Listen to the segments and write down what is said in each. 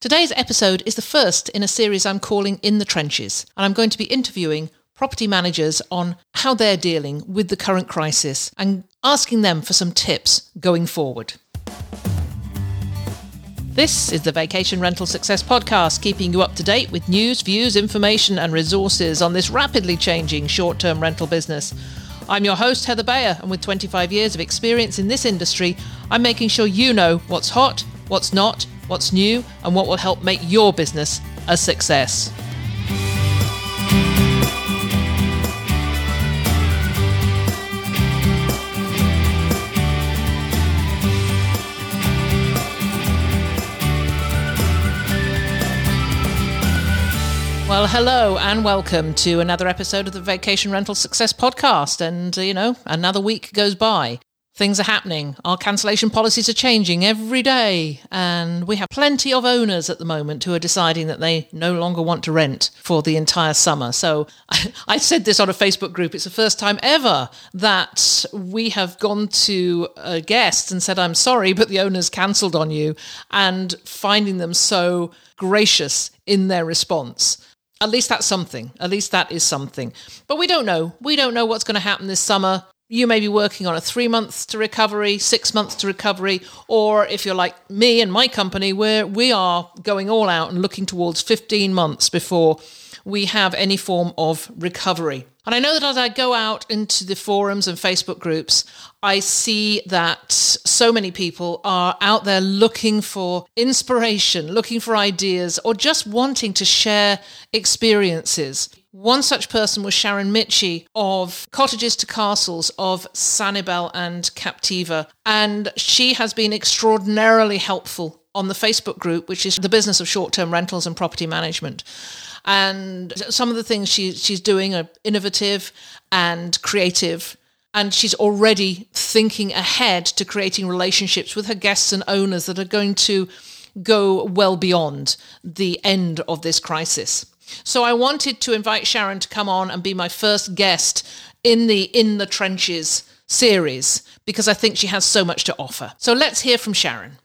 Today's episode is the first in a series I'm calling In the Trenches, and I'm going to be interviewing property managers on how they're dealing with the current crisis and asking them for some tips going forward. This is the Vacation Rental Success Podcast, keeping you up to date with news, views, information, and resources on this rapidly changing short term rental business. I'm your host, Heather Bayer, and with 25 years of experience in this industry, I'm making sure you know what's hot, what's not, what's new, and what will help make your business a success. Well, hello and welcome to another episode of the Vacation Rental Success Podcast. And, uh, you know, another week goes by things are happening. Our cancellation policies are changing every day. And we have plenty of owners at the moment who are deciding that they no longer want to rent for the entire summer. So I, I said this on a Facebook group. It's the first time ever that we have gone to a guest and said, I'm sorry, but the owner's cancelled on you, and finding them so gracious in their response at least that's something. At least that is something. But we don't know. We don't know what's going to happen this summer you may be working on a three months to recovery, six months to recovery, or if you're like me and my company, where we are going all out and looking towards 15 months before we have any form of recovery. And I know that as I go out into the forums and Facebook groups, I see that so many people are out there looking for inspiration, looking for ideas, or just wanting to share experiences. One such person was Sharon Mitchie of Cottages to Castles of Sanibel and Captiva. And she has been extraordinarily helpful on the Facebook group, which is the business of short term rentals and property management. And some of the things she, she's doing are innovative and creative. And she's already thinking ahead to creating relationships with her guests and owners that are going to go well beyond the end of this crisis. So I wanted to invite Sharon to come on and be my first guest in the In the Trenches series because I think she has so much to offer. So let's hear from Sharon.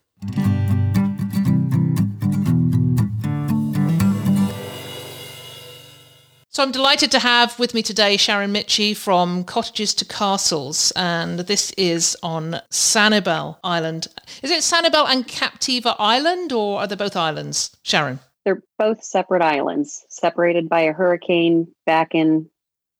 So I'm delighted to have with me today Sharon Mitchie from Cottages to Castles, and this is on Sanibel Island. Is it Sanibel and Captiva Island, or are they both islands, Sharon? They're both separate islands, separated by a hurricane back in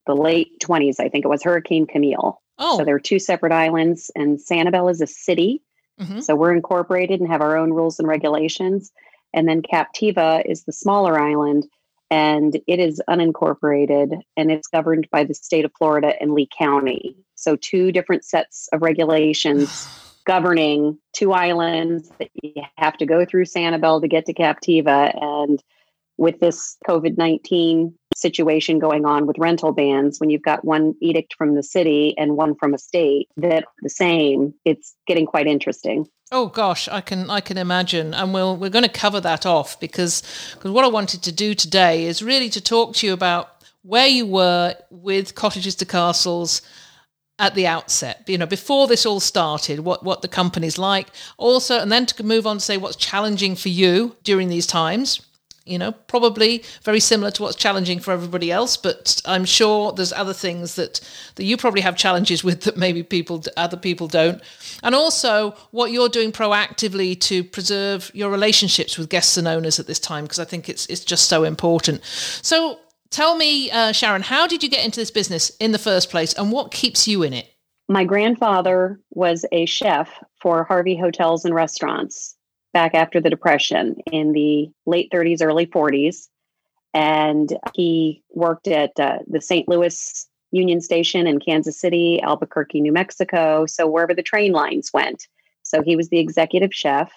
the late 20s. I think it was Hurricane Camille. Oh. So they're two separate islands, and Sanibel is a city. Mm-hmm. So we're incorporated and have our own rules and regulations. And then Captiva is the smaller island, and it is unincorporated and it's governed by the state of Florida and Lee County. So, two different sets of regulations governing two islands that you have to go through Sanibel to get to Captiva. And with this COVID 19 situation going on with rental bans, when you've got one edict from the city and one from a state that the same, it's getting quite interesting. Oh gosh, I can I can imagine, and we'll we're going to cover that off because because what I wanted to do today is really to talk to you about where you were with cottages to castles at the outset, you know, before this all started, what, what the company's like. Also, and then to move on to say what's challenging for you during these times. You know, probably very similar to what's challenging for everybody else, but I'm sure there's other things that, that you probably have challenges with that maybe people other people don't. And also what you're doing proactively to preserve your relationships with guests and owners at this time, because I think it's it's just so important. So Tell me, uh, Sharon, how did you get into this business in the first place and what keeps you in it? My grandfather was a chef for Harvey Hotels and Restaurants back after the Depression in the late 30s, early 40s. And he worked at uh, the St. Louis Union Station in Kansas City, Albuquerque, New Mexico. So, wherever the train lines went. So, he was the executive chef.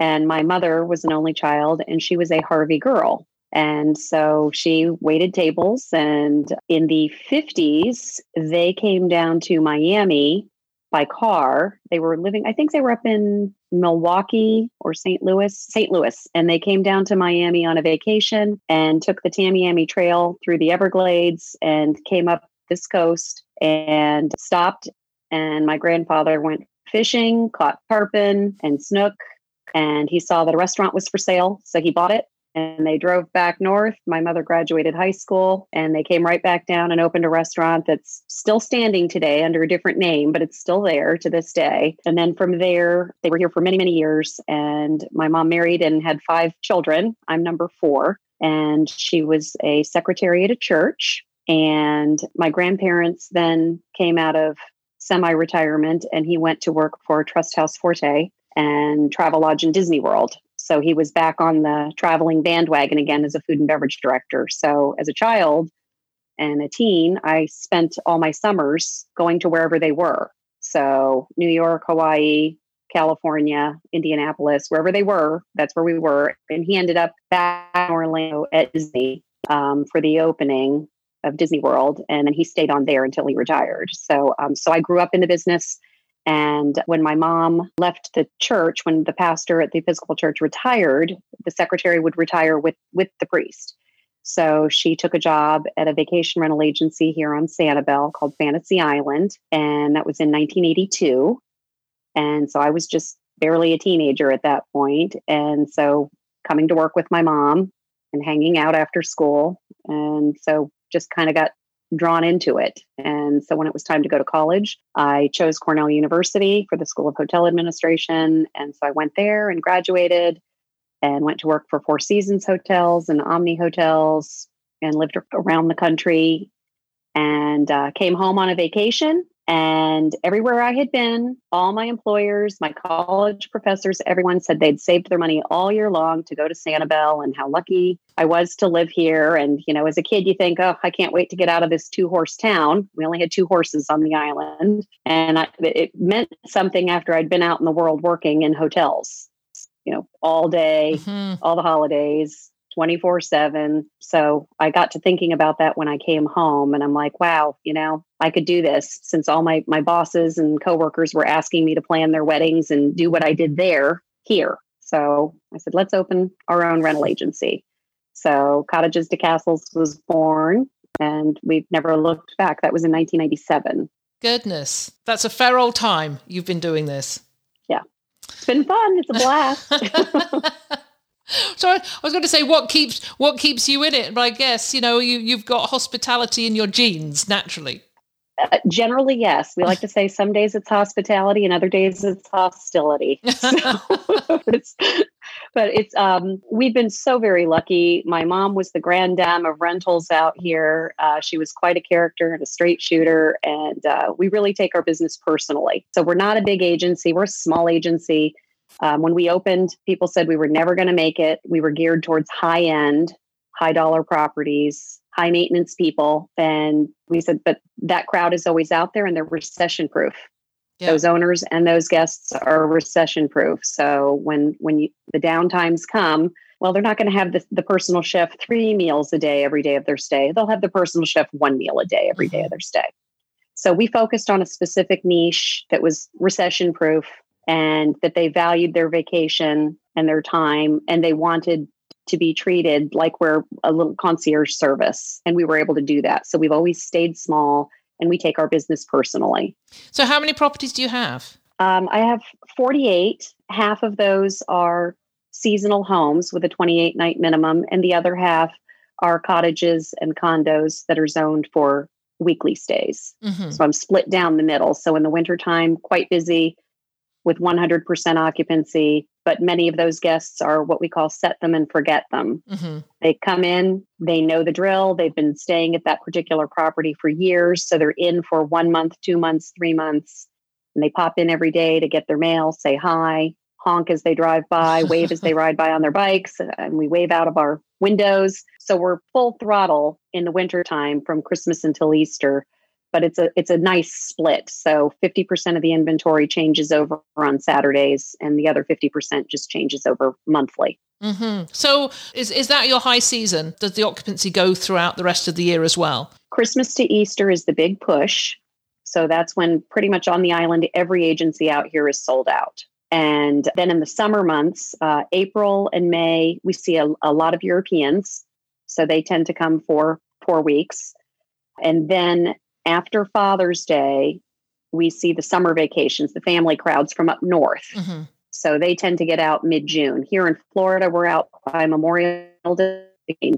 And my mother was an only child, and she was a Harvey girl. And so she waited tables. And in the 50s, they came down to Miami by car. They were living, I think they were up in Milwaukee or St. Louis, St. Louis. And they came down to Miami on a vacation and took the Tamiami Trail through the Everglades and came up this coast and stopped. And my grandfather went fishing, caught tarpon and snook, and he saw that a restaurant was for sale. So he bought it and they drove back north. My mother graduated high school and they came right back down and opened a restaurant that's still standing today under a different name, but it's still there to this day. And then from there, they were here for many, many years. And my mom married and had five children. I'm number four. And she was a secretary at a church. And my grandparents then came out of semi retirement and he went to work for Trusthouse Forte and Travelodge in Disney World. So he was back on the traveling bandwagon again as a food and beverage director. So as a child and a teen, I spent all my summers going to wherever they were. So New York, Hawaii, California, Indianapolis, wherever they were, that's where we were. And he ended up back in Orlando at Disney um, for the opening of Disney World, and then he stayed on there until he retired. So, um, so I grew up in the business. And when my mom left the church, when the pastor at the Episcopal Church retired, the secretary would retire with with the priest. So she took a job at a vacation rental agency here on Sanibel called Fantasy Island, and that was in 1982. And so I was just barely a teenager at that point, and so coming to work with my mom and hanging out after school, and so just kind of got drawn into it. And so when it was time to go to college, I chose Cornell University for the School of Hotel Administration. And so I went there and graduated and went to work for Four Seasons Hotels and Omni Hotels and lived around the country and uh, came home on a vacation and everywhere I had been, all my employers, my college professors, everyone said they'd saved their money all year long to go to Sanibel and how lucky I was to live here. And, you know, as a kid, you think, oh, I can't wait to get out of this two horse town. We only had two horses on the island. And I, it meant something after I'd been out in the world working in hotels, you know, all day, mm-hmm. all the holidays. 24 7. So I got to thinking about that when I came home and I'm like, wow, you know, I could do this since all my, my bosses and coworkers were asking me to plan their weddings and do what I did there here. So I said, let's open our own rental agency. So Cottages to Castles was born and we've never looked back. That was in 1997. Goodness, that's a fair old time you've been doing this. Yeah. It's been fun. It's a blast. So I was going to say what keeps what keeps you in it, but I guess you know you you've got hospitality in your genes naturally. Uh, generally, yes. We like to say some days it's hospitality and other days it's hostility. So, but it's, but it's um, we've been so very lucky. My mom was the grand dame of rentals out here. Uh, she was quite a character and a straight shooter, and uh, we really take our business personally. So we're not a big agency; we're a small agency um, when we opened, people said we were never going to make it. We were geared towards high end, high dollar properties, high maintenance people. And we said, but that crowd is always out there and they're recession proof. Yeah. Those owners and those guests are recession proof. So when when you, the downtimes come, well, they're not going to have the, the personal chef three meals a day every day of their stay. They'll have the personal chef one meal a day every day of mm-hmm. their stay. So we focused on a specific niche that was recession proof and that they valued their vacation and their time and they wanted to be treated like we're a little concierge service. And we were able to do that. So we've always stayed small and we take our business personally. So, how many properties do you have? Um, I have 48. Half of those are seasonal homes with a 28 night minimum, and the other half are cottages and condos that are zoned for weekly stays. Mm-hmm. So I'm split down the middle. So in the wintertime, quite busy with 100% occupancy, but many of those guests are what we call set them and forget them. Mm-hmm. They come in, they know the drill, they've been staying at that particular property for years. So they're in for one month, two months, three months, and they pop in every day to get their mail, say hi, honk as they drive by, wave as they ride by on their bikes, and we wave out of our windows. So we're full throttle in the wintertime from Christmas until Easter but it's a it's a nice split. So 50% of the inventory changes over on Saturdays, and the other 50% just changes over monthly. Mm-hmm. So is is that your high season? Does the occupancy go throughout the rest of the year as well? Christmas to Easter is the big push. So that's when pretty much on the island, every agency out here is sold out. And then in the summer months, uh, April and May, we see a, a lot of Europeans. So they tend to come for four weeks. And then after Father's Day, we see the summer vacations, the family crowds from up north. Mm-hmm. So they tend to get out mid June. Here in Florida, we're out by Memorial Day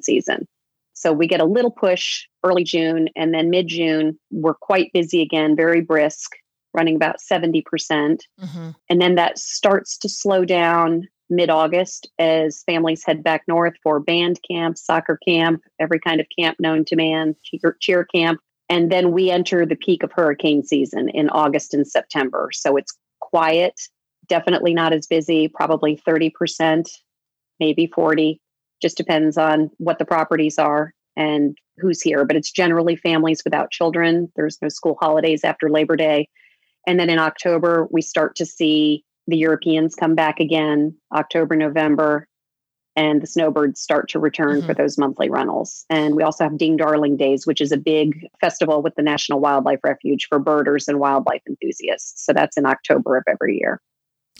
season. So we get a little push early June and then mid June, we're quite busy again, very brisk, running about 70%. percent mm hmm And then that starts to slow down mid August as families head back north for band camp, soccer camp, every kind of camp known to man, cheer, cheer camp. And then we enter the peak of hurricane season in August and September. So it's quiet, definitely not as busy, probably 30%, maybe 40. Just depends on what the properties are and who's here. But it's generally families without children. There's no school holidays after Labor Day. And then in October, we start to see the Europeans come back again, October, November, and the snowbirds start to return mm-hmm. for those monthly rentals. And we also have Ding Darling Days, which is a big festival with the National Wildlife Refuge for birders and wildlife enthusiasts. So that's in October of every year.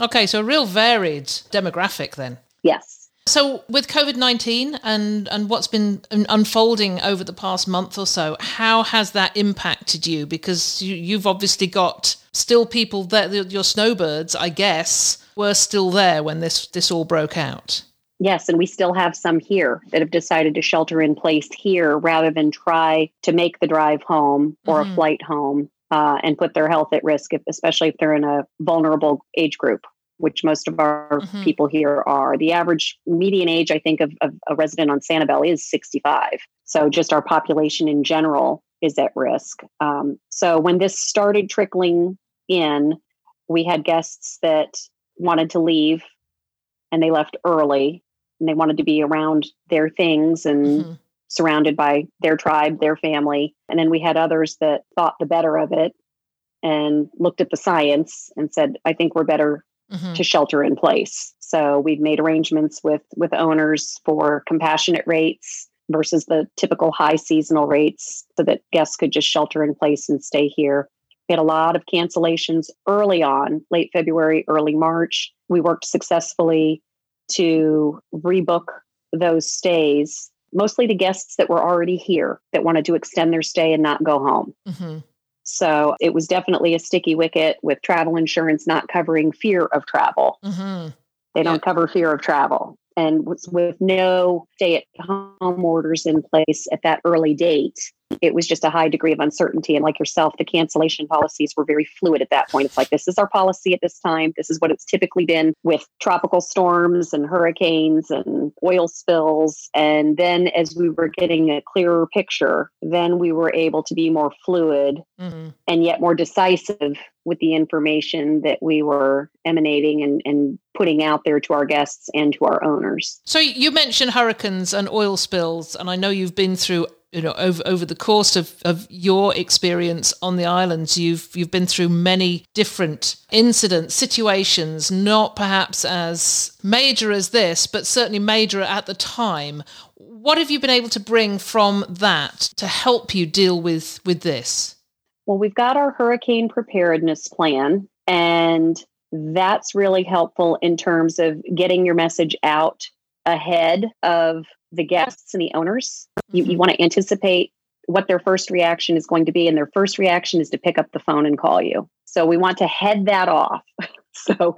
Okay, so a real varied demographic then. Yes. So, with COVID 19 and, and what's been unfolding over the past month or so, how has that impacted you? Because you, you've obviously got still people that your snowbirds, I guess, were still there when this, this all broke out. Yes, and we still have some here that have decided to shelter in place here rather than try to make the drive home or mm-hmm. a flight home uh, and put their health at risk, especially if they're in a vulnerable age group which most of our mm-hmm. people here are. The average median age, I think, of, of, a resident on Sanibel is 65. So just our population in general is at risk. Um, so when this started trickling in, we had guests that wanted to leave and they left early and they wanted to be around their things and mm-hmm. surrounded by their tribe, their family. And then we had others that thought the better of it and looked at the science and said, I think we're better mm-hmm. to shelter in place. So we've made arrangements with with owners for compassionate rates versus the typical high seasonal rates so that guests could just shelter in place and stay here. We had a lot of cancellations early on, late February, early March. We worked successfully to rebook those stays, mostly to guests that were already here that wanted to extend their stay and not go home. Mm-hmm. So it was definitely a sticky wicket with travel insurance not covering fear of travel. Mm-hmm. They don't cover fear of travel. And with no stay at home orders in place at that early date, it was just a high degree of uncertainty. And like yourself, the cancellation policies were very fluid at that point. It's like, this is our policy at this time. This is what it's typically been with tropical storms and hurricanes and oil spills. And then as we were getting a clearer picture, then we were able to be more fluid mm-hmm. and yet more decisive with the information that we were emanating and, and putting out there to our guests and to our owners. So you mentioned hurricanes and oil spills, and I know you've been through you know over over the course of, of your experience on the islands you've you've been through many different incidents situations not perhaps as major as this but certainly major at the time. What have you been able to bring from that to help you deal with with this? Well we've got our hurricane preparedness plan and that's really helpful in terms of getting your message out ahead of the guests and the owners. Mm-hmm. You, you mm-hmm. want to anticipate what their first reaction is going to be, and their first reaction is to pick up the phone and call you. So we want to head that off. so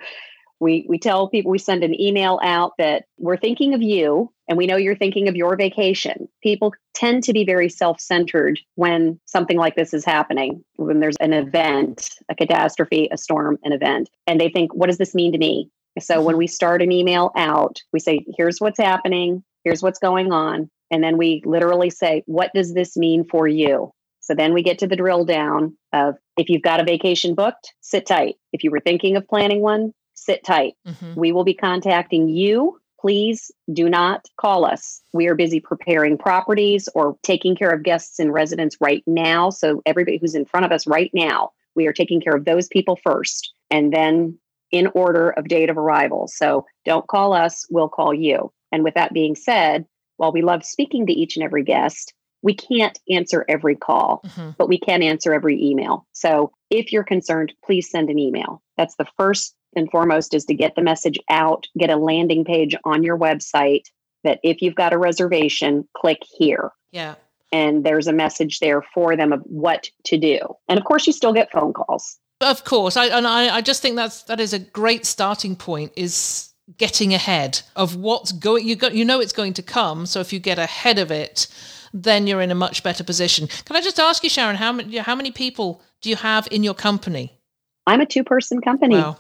we we tell people we send an email out that we're thinking of you and we know you're thinking of your vacation. People tend to be very self-centered when something like this is happening. When there's an event, a catastrophe, a storm, an event, and they think what does this mean to me? So when mm-hmm. we start an email out, we say here's what's happening here's what's going on. And then we literally say, what does this mean for you? So then we get to the drill down of if you've got a vacation booked, sit tight. If you were thinking of planning one, sit tight. Mm-hmm. We will be contacting you. Please do not call us. We are busy preparing properties or taking care of guests in residence right now. So everybody who's in front of us right now, we are taking care of those people first and then in order of date of arrival. So don't call us, we'll call you. And with that being said, while we love speaking to each and every guest, we can't answer every call, mm-hmm. but we can answer every email. So if you're concerned, please send an email. That's the first and foremost is to get the message out, get a landing page on your website that if you've got a reservation, click here. Yeah. And there's a message there for them of what to do. And of course, you still get phone calls. Of course, I, and I, I just think that's that is a great starting point. Is getting ahead of what's going. You got you know it's going to come. So if you get ahead of it, then you're in a much better position. Can I just ask you, Sharon, how many how many people do you have in your company? I'm a two person company. Wow.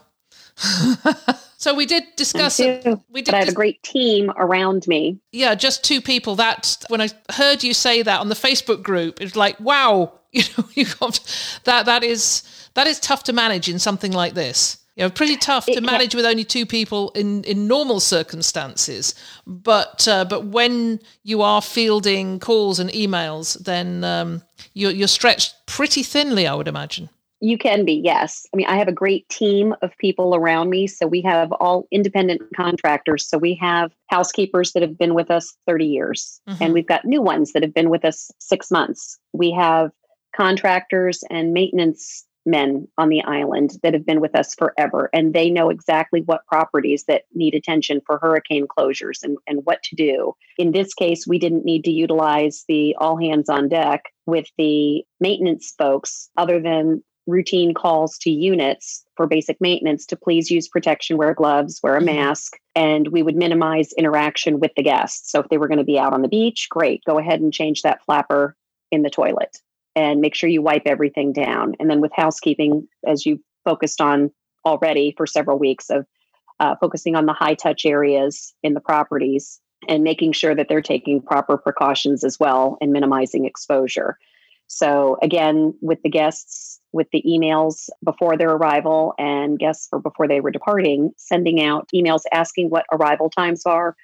so we did discuss it. We did but I have dis- a great team around me. Yeah, just two people. That when I heard you say that on the Facebook group, it's like, wow, you know, you got that. That is that is tough to manage in something like this. You know, pretty tough to manage with only two people in, in normal circumstances. But uh, but when you are fielding calls and emails, then um, you're, you're stretched pretty thinly, I would imagine. You can be, yes. I mean, I have a great team of people around me. So we have all independent contractors. So we have housekeepers that have been with us 30 years, mm-hmm. and we've got new ones that have been with us six months. We have contractors and maintenance men on the island that have been with us forever, and they know exactly what properties that need attention for hurricane closures and, and what to do. In this case, we didn't need to utilize the all hands on deck with the maintenance folks, other than routine calls to units for basic maintenance to please use protection, wear gloves, wear a mm-hmm. mask, and we would minimize interaction with the guests. So if they were going to be out on the beach, great, go ahead and change that flapper in the toilet and make sure you wipe everything down. And then with housekeeping, as you focused on already for several weeks of uh, focusing on the high touch areas in the properties and making sure that they're taking proper precautions as well and minimizing exposure. So again, with the guests, with the emails before their arrival and guests for before they were departing, sending out emails asking what arrival times are,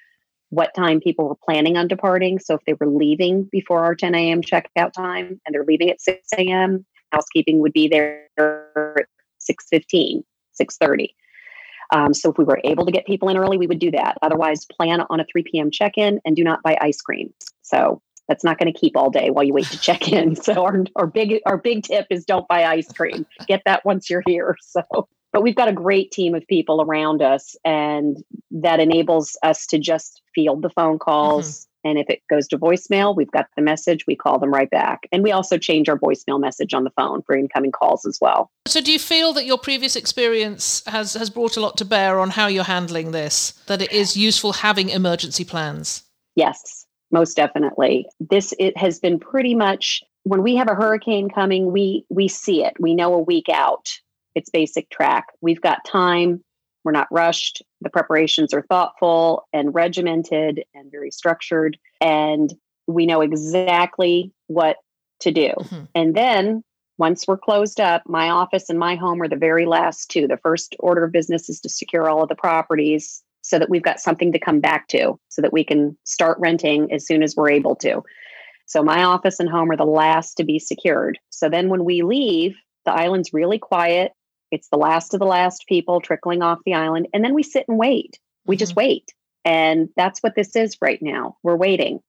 what time people were planning on departing. So if they were leaving before our 10 a.m. checkout time and they're leaving at 6 a.m., housekeeping would be there at 6.15, 6.30. Um, so if we were able to get people in early, we would do that. Otherwise, plan on a 3 p.m. check-in and do not buy ice cream. So that's not going to keep all day while you wait to check in. So our, our big our big tip is don't buy ice cream. Get that once you're here. So but we've got a great team of people around us and that enables us to just field the phone calls mm-hmm. and if it goes to voicemail we've got the message we call them right back and we also change our voicemail message on the phone for incoming calls as well so do you feel that your previous experience has has brought a lot to bear on how you're handling this that it is useful having emergency plans yes most definitely. This it has been pretty much when we have a hurricane coming, we we see it. We know a week out. It's basic track. We've got time. We're not rushed. The preparations are thoughtful and regimented and very structured and we know exactly what to do. Mm-hmm. And then once we're closed up, my office and my home are the very last two. The first order of business is to secure all of the properties so that we've got something to come back to so that we can start renting as soon as we're able to. So my office and home are the last to be secured. So then when we leave, the island's really quiet. It's the last of the last people trickling off the island. And then we sit and wait. We mm-hmm. just wait. And that's what this is right now. We're waiting.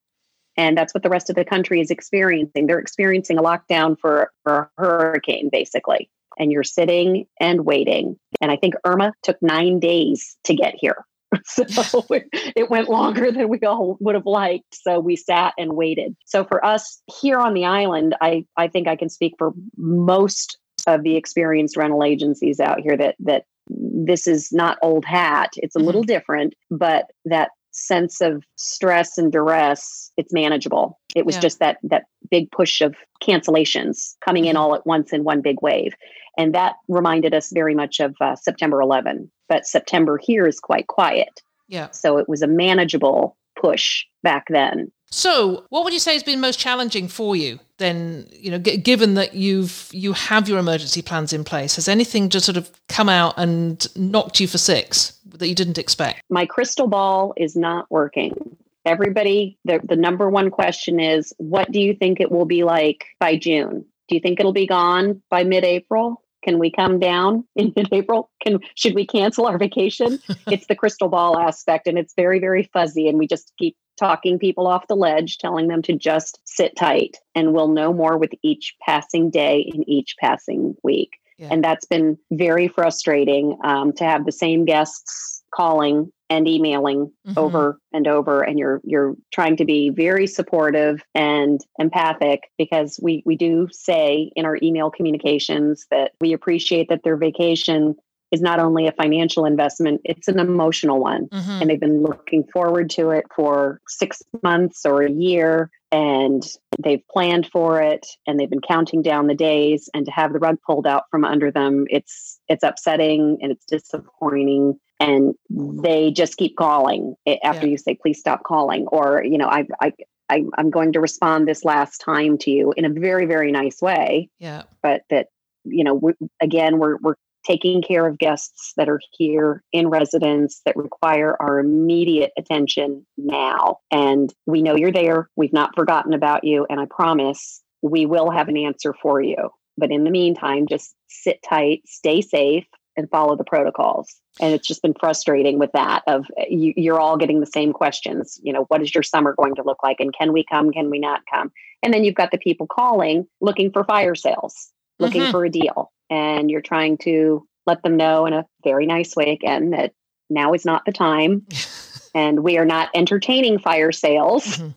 And that's what the rest of the country is experiencing. They're experiencing a lockdown for, for a hurricane, basically. And you're sitting and waiting. And I think Irma took nine days to get here. so it went longer than we all would have liked. So we sat and waited. So for us here on the island, I, I think I can speak for most of the experienced rental agencies out here that that this is not old hat. It's a mm-hmm. little different, but that sense of stress and duress, it's manageable. It was yeah. just that that big push of cancellations coming in mm-hmm. all at once in one big wave. And that reminded us very much of uh, September 11. But September here is quite quiet. Yeah. So it was a manageable push back then. So, what would you say has been most challenging for you then, you know, g- given that you've you have your emergency plans in place? Has anything just sort of come out and knocked you for six that you didn't expect? My crystal ball is not working. Everybody, the, the number one question is what do you think it will be like by June? Do you think it'll be gone by mid-April? Can we come down in mid-April? Can should we cancel our vacation? it's the crystal ball aspect and it's very very fuzzy and we just keep talking people off the ledge, telling them to just sit tight and we'll know more with each passing day in each passing week. Yeah. And that's been very frustrating um, to have the same guests calling and emailing mm-hmm. over and over and you're you're trying to be very supportive and empathic because we we do say in our email communications that we appreciate that their vacation is not only a financial investment, it's an emotional one. Mm-hmm. And they've been looking forward to it for six months or a year. And they've planned for it and they've been counting down the days. And to have the rug pulled out from under them, it's it's upsetting and it's disappointing. And they just keep calling after yeah. you say, please stop calling. Or, you know, I, I I, am going to respond this last time to you in a very, very nice way. Yeah. But that, you know, we, again, we're, we're taking care of guests that are here in residence that require our immediate attention now. And we know you're there. We've not forgotten about you. And I promise we will have an answer for you. But in the meantime, just sit tight, stay safe, and follow the protocols. And it's just been frustrating with that of uh, you, you're all getting the same questions. You know, what is your summer going to look like? And can we come? Can we not come? And then you've got the people calling looking for fire sales, looking mm-hmm. for a deal and you're trying to let them know in a very nice way again that now is not the time and we are not entertaining fire sales. Mm-hmm.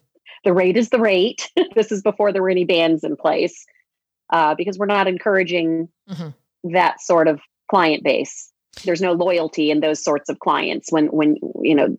The rate is the rate. this is before there were any bans in place uh, because we're not encouraging mm-hmm. that sort of client base. There's no loyalty in those sorts of clients when when you know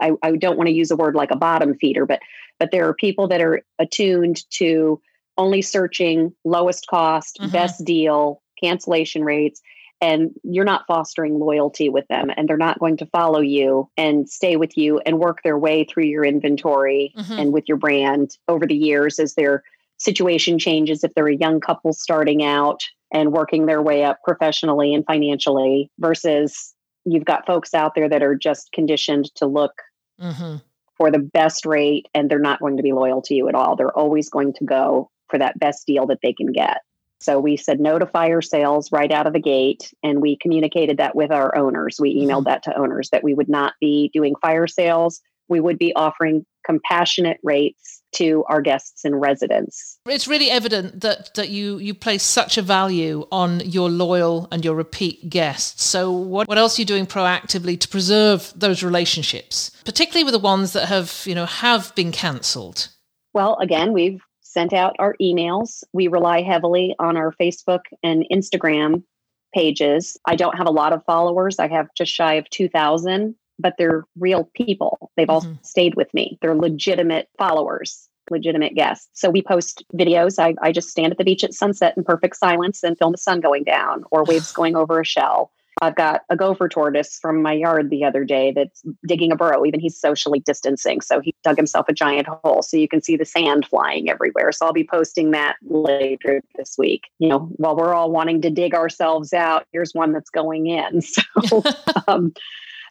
I, I don't want to use a word like a bottom feeder, but but there are people that are attuned to only searching lowest cost, mm-hmm. best deal, cancellation rates and you're not fostering loyalty with them and they're not going to follow you and stay with you and work their way through your inventory mm-hmm. and with your brand over the years as their situation changes if they're a young couple starting out and working their way up professionally and financially versus you've got folks out there that are just conditioned to look mm-hmm. for the best rate and they're not going to be loyal to you at all they're always going to go for that best deal that they can get so we said no to fire sales right out of the gate. And we communicated that with our owners. We emailed mm-hmm. that to owners that we would not be doing fire sales. We would be offering compassionate rates to our guests and residents. It's really evident that that you you place such a value on your loyal and your repeat guests. So what what else are you doing proactively to preserve those relationships, particularly with the ones that have, you know, have been cancelled? Well, again, we've sent out our emails. We rely heavily on our Facebook and Instagram pages. I don't have a lot of followers. I have just shy of 2,000, but they're real people. They've mm-hmm. all stayed with me. They're legitimate followers, legitimate guests. So we post videos. I, I just stand at the beach at sunset in perfect silence and film the sun going down or waves going over a shell. I've got a gopher tortoise from my yard the other day that's digging a burrow. Even he's socially distancing. So he dug himself a giant hole. So you can see the sand flying everywhere. So I'll be posting that later this week. You know, while we're all wanting to dig ourselves out, here's one that's going in. So, um,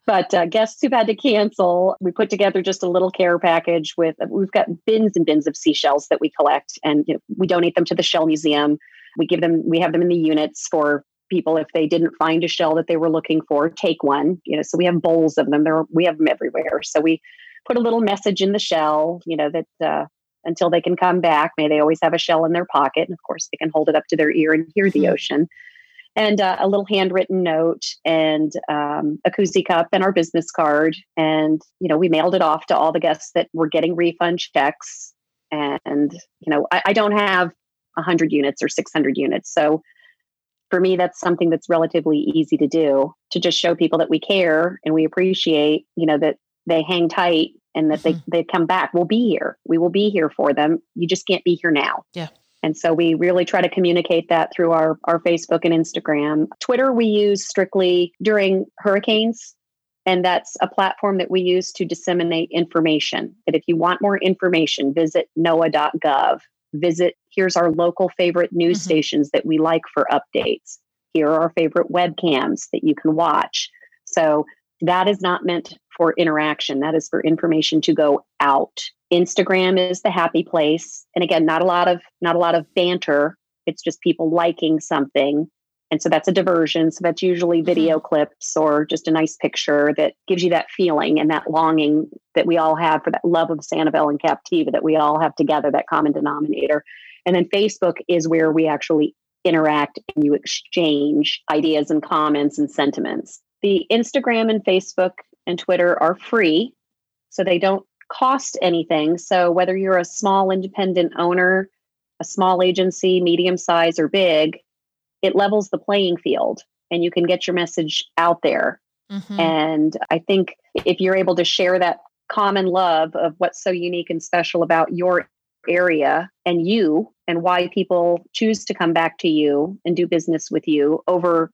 but uh, guests who've had to cancel, we put together just a little care package with, we've got bins and bins of seashells that we collect and you know, we donate them to the Shell Museum. We give them, we have them in the units for people if they didn't find a shell that they were looking for take one you know so we have bowls of them there we have them everywhere. So we put a little message in the shell you know that uh, until they can come back may they always have a shell in their pocket and of course they can hold it up to their ear and hear the mm-hmm. ocean. And uh, a little handwritten note and um, a koozie cup and our business card and you know we mailed it off to all the guests that were getting refund checks. And you know i, I don't have 100 units or 600 units so for me, that's something that's relatively easy to do to just show people that we care and we appreciate, you know, that they hang tight and that mm-hmm. they, they come back. We'll be here. We will be here for them. You just can't be here now. Yeah. And so we really try to communicate that through our, our Facebook and Instagram. Twitter, we use strictly during hurricanes. And that's a platform that we use to disseminate information. That if you want more information, visit noaa.gov visit here's our local favorite news mm-hmm. stations that we like for updates. Here are our favorite webcams that you can watch. So that is not meant for interaction. That is for information to go out. Instagram is the happy place. And again, not a lot of not a lot of banter. It's just people liking something and so that's a diversion. So that's usually mm-hmm. video clips or just a nice picture that gives you that feeling and that longing that we all have for that love of Sanibel and Captiva that we all have together, that common denominator. And then Facebook is where we actually interact and you exchange ideas and comments and sentiments. the Instagram and Facebook and Twitter are free, so they don't cost anything. So whether you're a small independent owner, a small agency, medium size, or big, it levels the playing field and you can get your message out there. Mm-hmm. And I think if you're able to share that common love of what's so unique and special about your area and you and why people choose to come back to you and do business with you over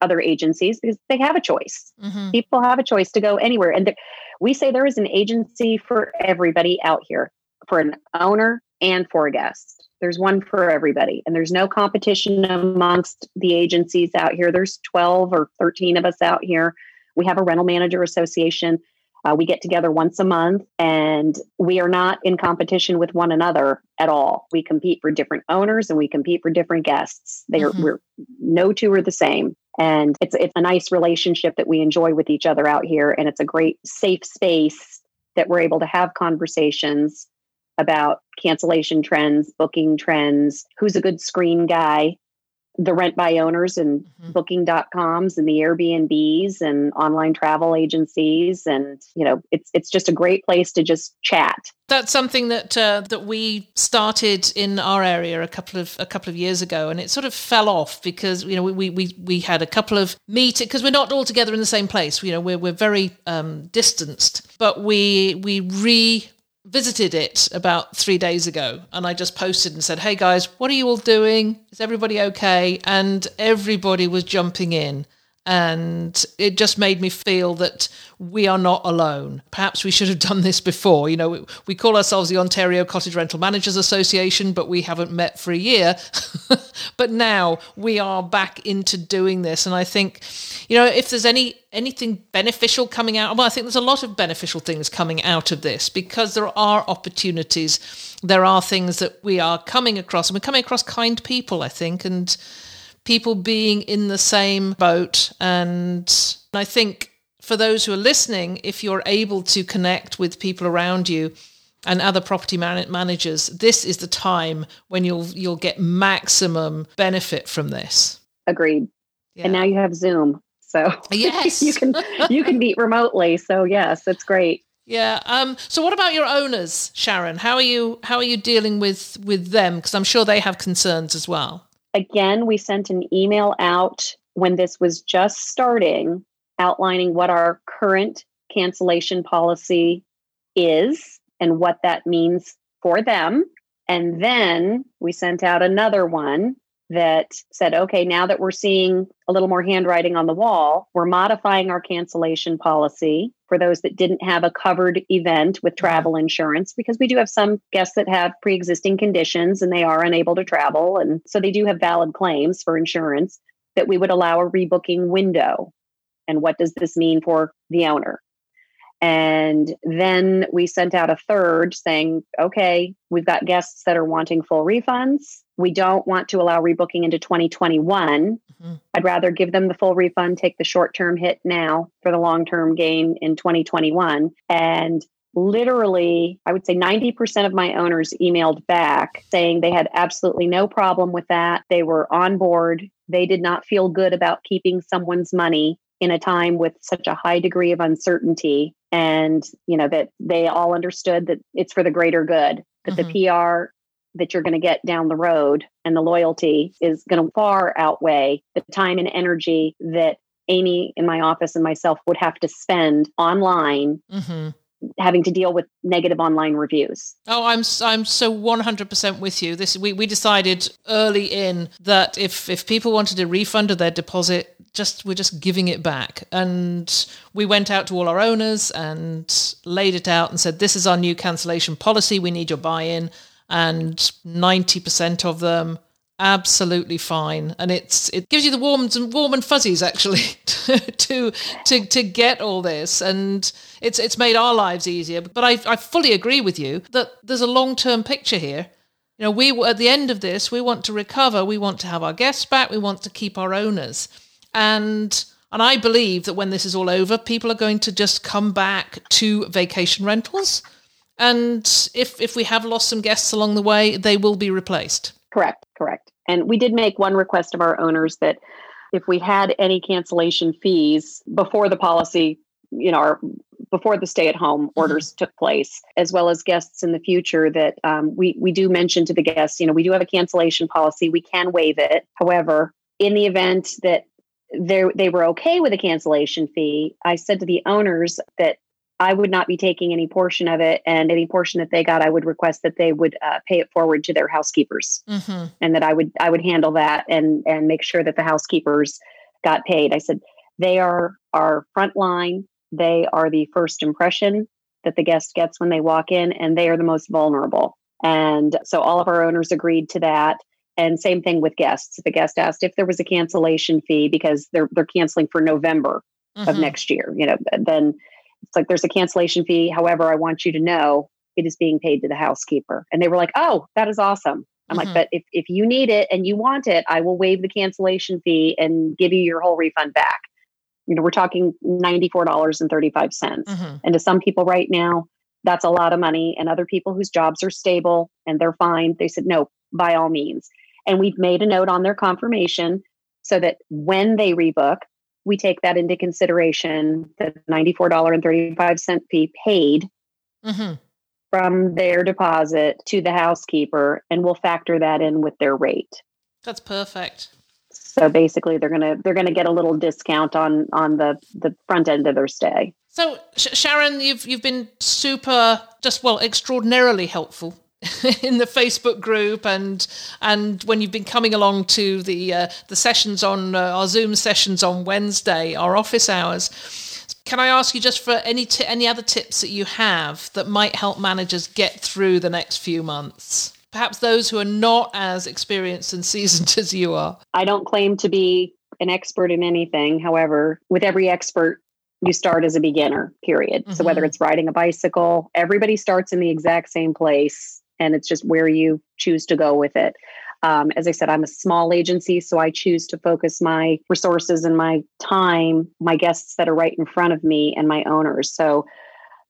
other agencies because they have a choice. Mm-hmm. People have a choice to go anywhere. And we say there is an agency for everybody out here, for an owner and for a guest. There's one for everybody. And there's no competition amongst the agencies out here. There's 12 or 13 of us out here. We have a rental manager association. Uh, we get together once a month and we are not in competition with one another at all. We compete for different owners and we compete for different guests. They are, mm-hmm. we're, no two are the same. And it's, it's a nice relationship that we enjoy with each other out here. And it's a great safe space that we're able to have conversations about cancellation trends, booking trends, who's a good screen guy, the rent by owners and mm-hmm. booking.coms and the Airbnbs and online travel agencies and you know it's it's just a great place to just chat. That's something that uh, that we started in our area a couple of a couple of years ago and it sort of fell off because you know we we we had a couple of meetings because we're not all together in the same place you know we're we're very um, distanced but we we re visited it about three days ago and I just posted and said, Hey guys, what are you all doing? Is everybody okay? And everybody was jumping in. And it just made me feel that we are not alone. Perhaps we should have done this before. You know, we, we call ourselves the Ontario Cottage Rental Managers Association, but we haven't met for a year. but now we are back into doing this. And I think, you know, if there's any anything beneficial coming out, well, I think there's a lot of beneficial things coming out of this because there are opportunities. There are things that we are coming across, and we're coming across kind people, I think, and people being in the same boat. And I think for those who are listening, if you're able to connect with people around you and other property man- managers, this is the time when you'll you'll get maximum benefit from this. Agreed. Yeah. And now you have Zoom, so yes, you can you can meet remotely. So yes, it's great. Yeah. Um, so what about your owners, Sharon? How are you how are you dealing with with them? Because I'm sure they have concerns as well. Again, we sent an email out when this was just starting, outlining what our current cancellation policy is and what that means for them. And then we sent out another one that said, okay, now that we're seeing a little more handwriting on the wall, we're modifying our cancellation policy for those that didn't have a covered event with travel insurance, because we do have some guests that have pre existing conditions and they are unable to travel. And so they do have valid claims for insurance that we would allow a rebooking window. And what does this mean for the owner? And then we sent out a third saying, okay, we've got guests that are wanting full refunds. We don't want to allow rebooking into 2021. Mm-hmm. I'd rather give them the full refund, take the short term hit now for the long term gain in 2021. And literally, I would say 90% of my owners emailed back saying they had absolutely no problem with that. They were on board. They did not feel good about keeping someone's money in a time with such a high degree of uncertainty and you know that they all understood that it's for the greater good that mm-hmm. the pr that you're going to get down the road and the loyalty is going to far outweigh the time and energy that amy in my office and myself would have to spend online mm-hmm. Having to deal with negative online reviews. Oh i'm i'm so 100% with you. This we, we decided early in that if if people wanted a refund of their deposit just we're just giving it back. And we went out to all our owners and laid it out and said this is our new cancellation policy. We need your buy-in. And 90% of them absolutely fine. And it's it gives you the warm and warm and fuzzies actually to to to get all this. And it's it's made our lives easier. But I, I fully agree with you that there's a long-term picture here. You know we at the end of this we want to recover. We want to have our guests back. We want to keep our owners. And and I believe that when this is all over, people are going to just come back to vacation rentals. And if if we have lost some guests along the way, they will be replaced. Correct, correct. And we did make one request of our owners that if we had any cancellation fees before the policy, you know, or before the stay at home mm-hmm. orders took place, as well as guests in the future, that um, we, we do mention to the guests, you know, we do have a cancellation policy. We can waive it. However, in the event that they were okay with a cancellation fee, I said to the owners that I would not be taking any portion of it, and any portion that they got, I would request that they would uh, pay it forward to their housekeepers, mm-hmm. and that I would I would handle that and and make sure that the housekeepers got paid. I said they are our front line. They are the first impression that the guest gets when they walk in, and they are the most vulnerable. And so all of our owners agreed to that. And same thing with guests. The guest asked if there was a cancellation fee because they're they're canceling for November mm-hmm. of next year, you know, then it's like there's a cancellation fee. However, I want you to know it is being paid to the housekeeper. And they were like, oh, that is awesome. I'm mm-hmm. like, but if, if you need it and you want it, I will waive the cancellation fee and give you your whole refund back. You know, we're talking $94.35. Mm-hmm. And to some people right now, that's a lot of money. And other people whose jobs are stable and they're fine, they said, no, by all means. And we've made a note on their confirmation so that when they rebook, we take that into consideration the $94.35 fee paid mm-hmm. from their deposit to the housekeeper and we'll factor that in with their rate. That's perfect. So basically they're going to they're to get a little discount on on the the front end of their stay. So sharon you've you've been super just well extraordinarily helpful in the Facebook group and and when you've been coming along to the uh, the sessions on uh, our Zoom sessions on Wednesday, our office hours. Can I ask you just for any t- any other tips that you have that might help managers get through the next few months? Perhaps those who are not as experienced and seasoned as you are. I don't claim to be an expert in anything. However, with every expert, you start as a beginner, period. Mm-hmm. So whether it's riding a bicycle, everybody starts in the exact same place and it's just where you choose to go with it. Um, as I said, I'm a small agency, so I choose to focus my resources and my time, my guests that are right in front of me, and my owners. So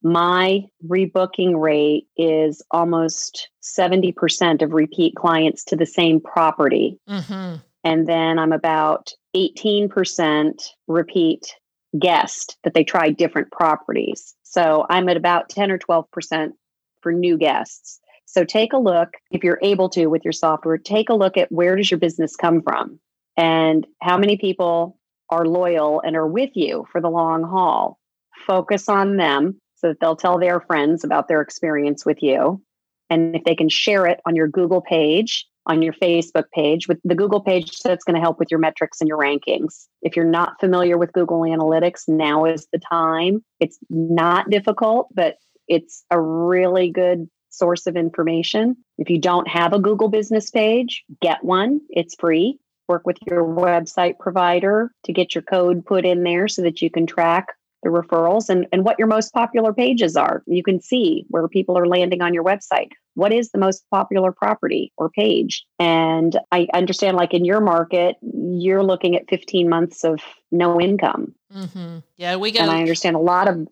my rebooking rate is almost 70% of repeat clients to the same property. Mm-hmm. And then I'm about 18% repeat guest that they try different properties. So I'm at about 10 or 12% for new guests. So take a look, if you're able to with your software, take a look at where does your business come from and how many people are loyal and are with you for the long haul. Focus on them so that they'll tell their friends about their experience with you. And if they can share it on your Google page, on your Facebook page, with the Google page, that's going to help with your metrics and your rankings. If you're not familiar with Google Analytics, now is the time. It's not difficult, but it's a really good source of information. If you don't have a Google business page, get one. It's free. Work with your website provider to get your code put in there so that you can track the referrals and, and what your most popular pages are. You can see where people are landing on your website. What is the most popular property or page? And I understand, like in your market, you're looking at 15 months of no income. Mm-hmm. Yeah, we get. And I understand a lot of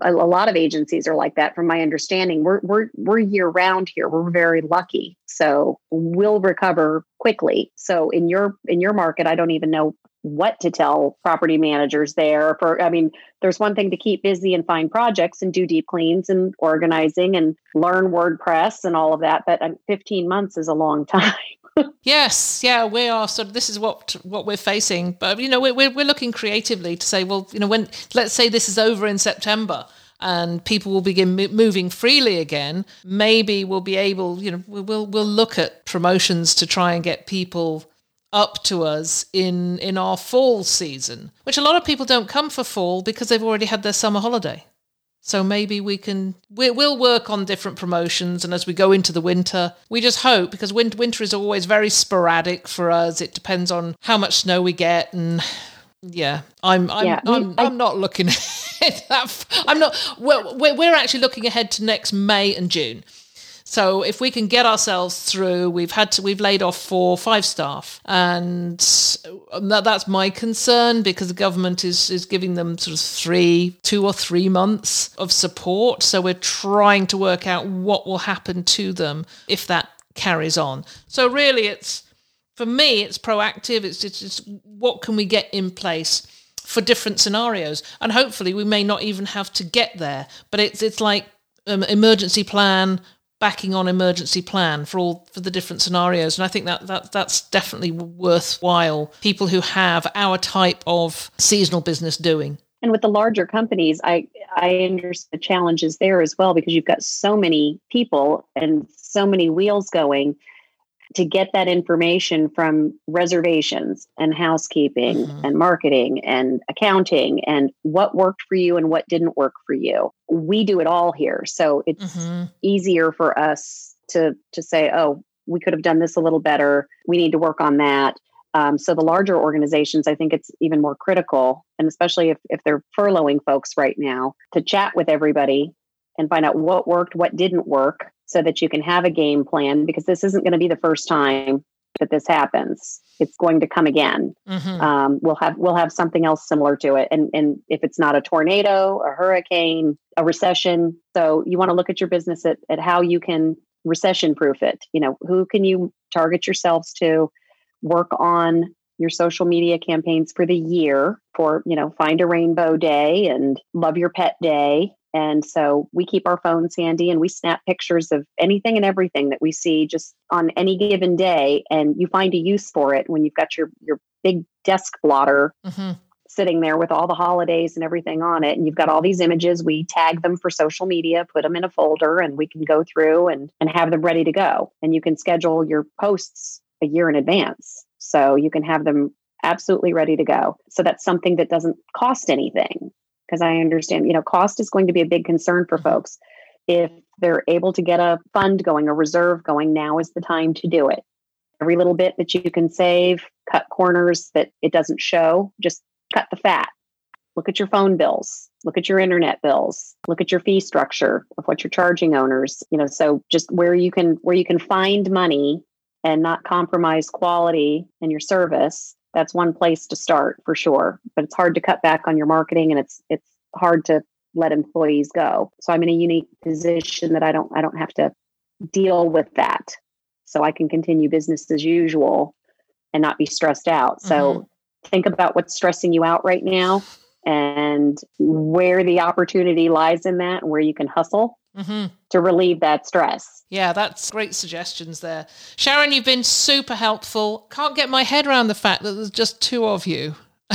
a, a, lot of agencies are like that from my understanding. We're we're we're year round here. We're very lucky. So we'll recover quickly. So in your in your market i don't even know what to tell property managers there for i mean there's one thing to keep busy and find projects and do deep cleans and organizing and learn wordpress and all of that but um, 15 months is a long time yes, yeah, we are. sort of. this is what what we're facing. But you know, we're we're looking creatively to say, well, you know, when let's say this is over in September and people will begin moving freely again, maybe we'll be able, you know, we'll we'll look at promotions to try and get people up to us in in our fall season, which a lot of people don't come for fall because they've already had their summer holiday. So maybe we can we, will work on different promotions, and as we go into the winter, we just hope because winter is always very sporadic for us. It depends on how much snow we get, and yeah, I'm I'm yeah, I'm, I, am not looking ahead. I'm not. Well, we're, we're actually looking ahead to next May and June. So if we can get ourselves through, we've had to, we've laid off four, five staff, and that, that's my concern because the government is is giving them sort of three, two or three months of support. So we're trying to work out what will happen to them if that carries on. So really, it's for me, it's proactive. It's just, it's what can we get in place for different scenarios, and hopefully we may not even have to get there. But it's it's like um, emergency plan, backing on emergency plan for all for the different scenarios. And i think that, that that's definitely worthwhile people who have our type of seasonal business doing. And with the larger companies i i understand the challenges there as well because you've got so many people and so many wheels going to get that information from reservations and housekeeping mm-hmm. and marketing and accounting and what worked for you and what didn't work for you. We do it all here. So it's mm-hmm. easier for us to to say, oh, we could have done this a little better. We need to work on that. Um, so the larger organizations, I think it's even more critical, and especially if, if they're furloughing folks right now, to chat with everybody and find out what worked, what didn't work, so that you can have a game plan because this isn't going to be the first time that this happens. It's going to come again. Mm-hmm. Um, we'll have we'll have something else similar to it, and and if it's not a tornado, a hurricane, a recession, so you want to look at your business at, at how you can recession proof it. You know, who can you target yourselves to? Work on your social media campaigns for the year for you know find a rainbow day and love your pet day and so we keep our phones handy and we snap pictures of anything and everything that we see just on any given day. And you find a use for it when you've got your, your big desk blotter mm-hmm. sitting there with all the holidays and everything on it. And you've got all these images. We tag them for social media, put them in a folder, and we can go through and, and have them ready to go. And you can schedule your posts a year in advance. So you can have them absolutely ready to go. So that's something that doesn't cost anything because I understand, you know, cost is going to be a big concern for mm-hmm. folks. If they're able to get a fund going, a reserve going, now is the time to do it. Every little bit that you can save, cut corners that it doesn't show, just cut the fat. Look at your phone bills, look at your internet bills, look at your fee structure of what you're charging owners, you know, so just where you can where you can find money and not compromise quality in your service that's one place to start for sure but it's hard to cut back on your marketing and it's it's hard to let employees go. So i'm in a unique position that i don't i don't have to deal with that. So i can continue business as usual and not be stressed out. So mm-hmm. think about what's stressing you out right now and where the opportunity lies in that and where you can hustle mm-hmm. to relieve that stress. Yeah, that's great suggestions there. Sharon, you've been super helpful. Can't get my head around the fact that there's just two of you.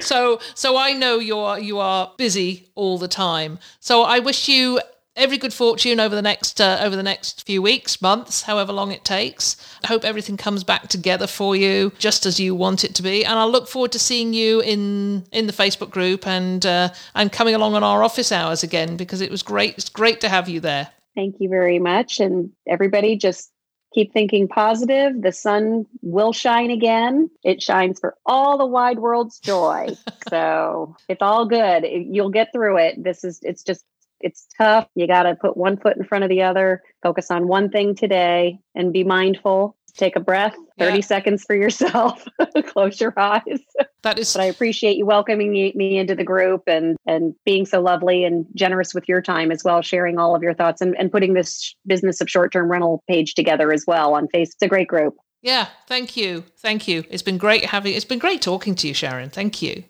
so so I know you are you are busy all the time. So I wish you every good fortune over the next uh, over the next few weeks, months, however long it takes. I hope everything comes back together for you just as you want it to be, and I look forward to seeing you in in the Facebook group and uh, and coming along on our office hours again because it was great. It's great to have you there. Thank you very much, and everybody just. Keep thinking positive. The sun will shine again. It shines for all the wide world's joy. so it's all good. You'll get through it. This is, it's just it's tough. You got to put one foot in front of the other, focus on one thing today, and be mindful. Take a breath, 30 yeah. seconds for yourself, close your eyes. That is. But I appreciate you welcoming me, me, into the group and, and being so lovely and generous with your time as well, sharing all of your thoughts and, and putting this business of short term rental page together as well on Facebook. It's a great group. Yeah, thank you. Thank you. It's been great having, it's been great talking to you, Sharon. Thank you.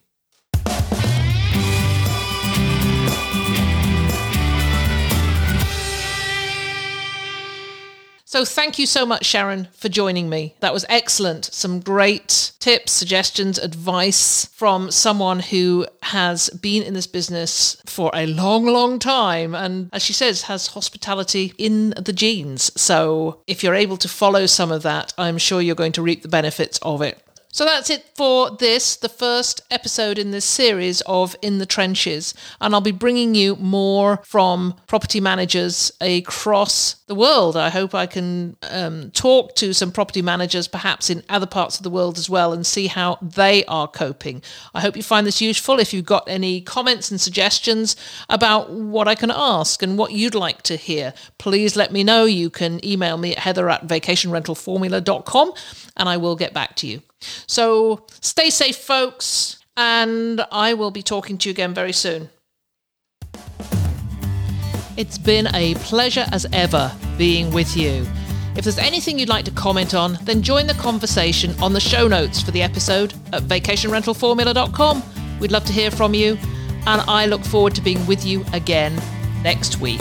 So thank you so much, Sharon, for joining me. That was excellent. Some great tips, suggestions, advice from someone who has been in this business for a long, long time. And as she says, has hospitality in the genes. So if you're able to follow some of that, I'm sure you're going to reap the benefits of it. So that's it for this, the first episode in this series of In the Trenches. And I'll be bringing you more from property managers across the world. I hope I can um, talk to some property managers, perhaps in other parts of the world as well, and see how they are coping. I hope you find this useful. If you've got any comments and suggestions about what I can ask and what you'd like to hear, please let me know. You can email me at heather at vacationrentalformula.com and I will get back to you. So stay safe, folks, and I will be talking to you again very soon. It's been a pleasure as ever being with you. If there's anything you'd like to comment on, then join the conversation on the show notes for the episode at vacationrentalformula.com. We'd love to hear from you, and I look forward to being with you again next week.